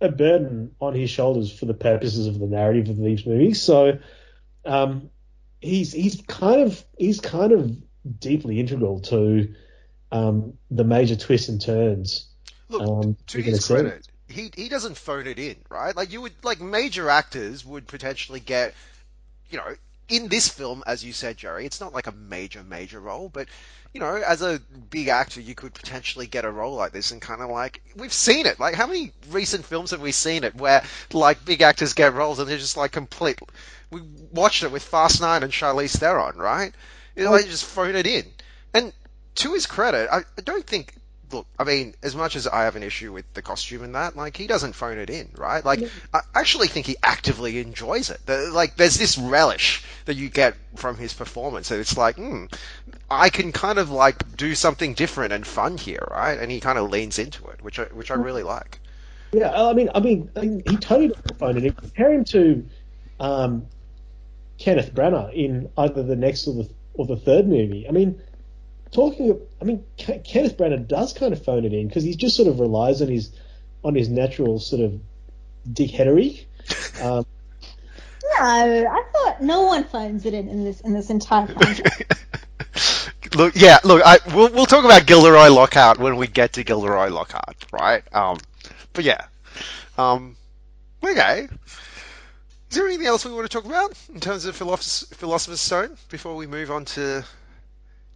Speaker 3: a burden on his shoulders for the purposes of the narrative of these movies. So um, he's he's kind of he's kind of deeply integral to um, the major twists and turns.
Speaker 1: Look,
Speaker 3: um,
Speaker 1: to his
Speaker 3: see.
Speaker 1: credit, he he doesn't phone it in, right? Like you would like major actors would potentially get, you know, in this film, as you said, Jerry, it's not like a major major role, but you know, as a big actor, you could potentially get a role like this and kind of like we've seen it. Like how many recent films have we seen it where like big actors get roles and they're just like complete. We watched it with Fast Nine and Charlize Theron, right? You know, they just phone it in. And to his credit, I, I don't think. Look, I mean, as much as I have an issue with the costume and that, like he doesn't phone it in, right? Like, I actually think he actively enjoys it. The, like, there's this relish that you get from his performance, and it's like, hmm, I can kind of like do something different and fun here, right? And he kind of leans into it, which I which I really like.
Speaker 3: Yeah, I mean, I mean, I mean, he totally doesn't phone it in. Compare him to um, Kenneth Branagh in either the next or the or the third movie. I mean, talking of, I mean, Ke- Kenneth Branagh does kind of phone it in because he just sort of relies on his on his natural sort of dickheadery. Um,
Speaker 2: No, I thought no one phones it in in this in this entire franchise.
Speaker 1: look, yeah, look, I, we'll we'll talk about Gilderoy Lockhart when we get to Gilderoy Lockhart, right? Um, but yeah, um, okay. Is there anything else we want to talk about in terms of Philosoph- Philosopher's Stone before we move on to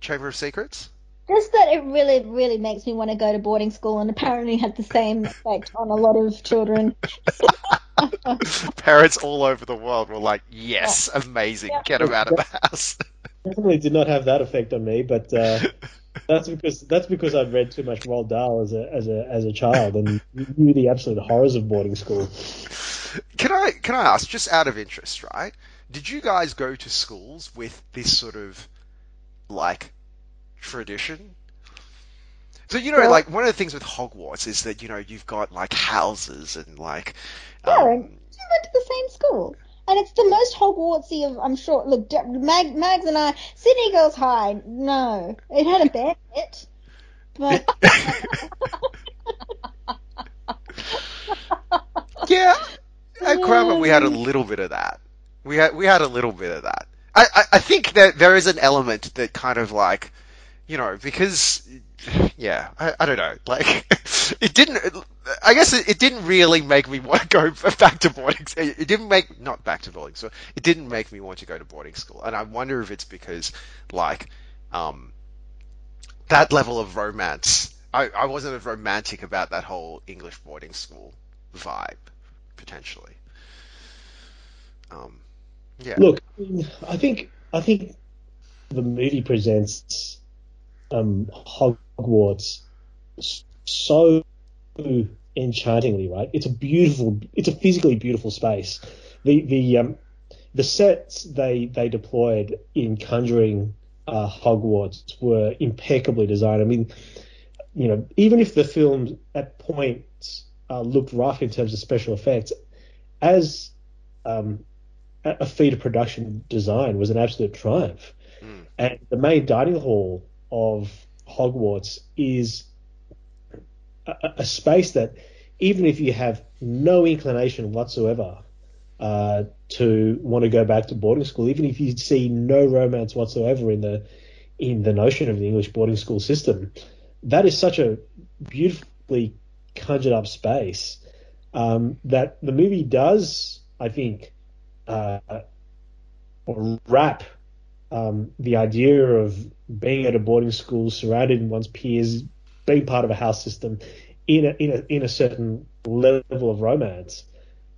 Speaker 1: Chamber of Secrets?
Speaker 2: Just that it really, really makes me want to go to boarding school, and apparently had the same effect on a lot of children.
Speaker 1: Parents all over the world were like, "Yes, amazing, get him out of the house."
Speaker 3: definitely did not have that effect on me, but uh, that's because that's because I'd read too much Roald Dahl as a as a as a child and knew the absolute horrors of boarding school.
Speaker 1: Can I can I ask, just out of interest, right? Did you guys go to schools with this sort of like tradition? So you know,
Speaker 2: Well-
Speaker 1: like one of the things with Hogwarts is that you know you've got like houses and like.
Speaker 2: Yeah,
Speaker 1: um,
Speaker 2: and we went to the same school. And it's the most Hogwartsy of, I'm sure. Look, Mag, Mags and I, Sydney Girls High, no. It had a bit, but
Speaker 1: Yeah, at Cramer we had a little bit of that. We had we had a little bit of that. I, I, think that there is an element that kind of like, you know, because yeah, I, I don't know, like it didn't. I guess it, it didn't really make me want to go back to boarding. It it didn't make not back to boarding school. It didn't make me want to go to boarding school, and I wonder if it's because like, um, that level of romance. I, I wasn't as romantic about that whole English boarding school vibe potentially. Um, yeah.
Speaker 3: Look, I think I think the movie presents um, Hogwarts so enchantingly, right? It's a beautiful, it's a physically beautiful space. The the um, the sets they they deployed in Conjuring uh, Hogwarts were impeccably designed. I mean, you know, even if the film at points uh, looked rough in terms of special effects, as um, a feat of production design was an absolute triumph. Mm. And the main dining hall of Hogwarts is a, a, space that, even if you have no inclination whatsoever uh, to want to go back to boarding school, even if you see no romance whatsoever in the in the notion of the English boarding school system, that is such a beautifully conjured up space um, that the movie does, I think, uh, or wrap um, the idea of being at a boarding school, surrounded in one's peers, being part of a house system, in a in a in a certain level of romance.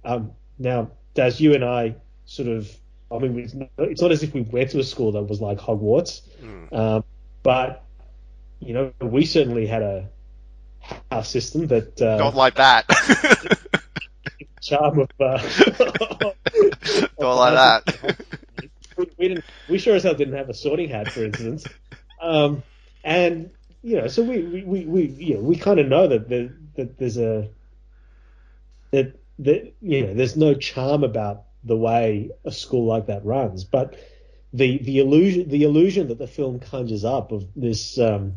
Speaker 3: Um, now, Daz, you and I sort of, I mean, it's not, it's not as if we went to a school that was like Hogwarts, mm. um, but you know, we certainly had a house system that uh,
Speaker 1: not like that.
Speaker 3: charm of. Uh,
Speaker 1: not like that.
Speaker 3: We, we, didn't. We sure as hell didn't have a sorting hat, for instance. Um, and you know, so we we we, we you know we kind of know that the, that there's a that that you know there's no charm about the way a school like that runs, but the the illusion the illusion that the film conjures up of this um,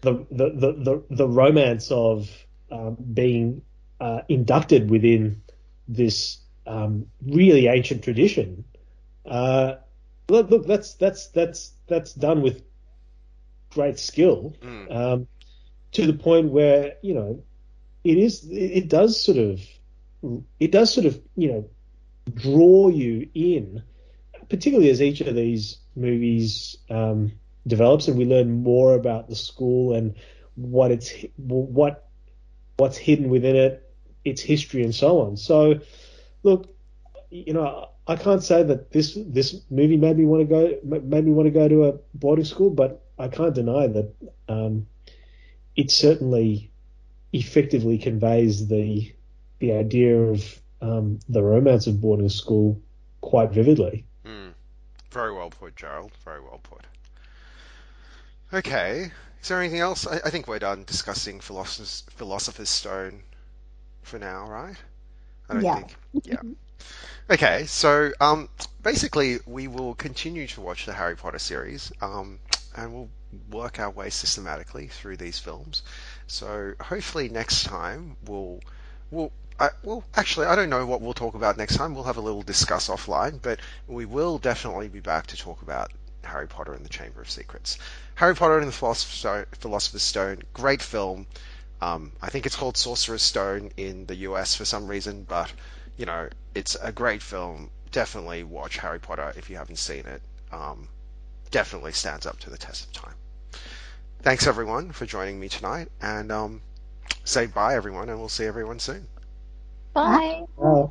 Speaker 3: the, the the the the romance of um, being uh, inducted within this um, really ancient tradition. Uh, look, look, that's that's that's that's done with great skill mm. um, to the point where you know it is it, it does sort of it does sort of you know draw you in, particularly as each of these movies um, develops and we learn more about the school and what it's what what's hidden within it, its history, and so on. So, look, you know, I can't say that this this movie made me want to go made me want to go to a boarding school, but I can't deny that um, it certainly effectively conveys the the idea of um, the romance of boarding school quite vividly.
Speaker 1: Mm. Very well put, Gerald. Very well put. Okay. Is there anything else? I, I think we're done discussing Philosopher's, Philosopher's Stone for now, right? I don't
Speaker 2: yeah.
Speaker 1: think. Yeah. Okay, so um, basically, we will continue to watch the Harry Potter series, um, and we'll work our way systematically through these films. So hopefully, next time we'll we'll I, well, actually, I don't know what we'll talk about next time. We'll have a little discuss offline, but we will definitely be back to talk about Harry Potter and the Chamber of Secrets. Harry Potter and the Philosopher's Stone, great film. Um, I think it's called Sorcerer's Stone in the US for some reason, but you know, it's a great film. Definitely watch Harry Potter if you haven't seen it. Um, definitely stands up to the test of time. Thanks everyone for joining me tonight, and um, say bye everyone, and we'll see everyone soon.
Speaker 2: Bye.
Speaker 3: bye.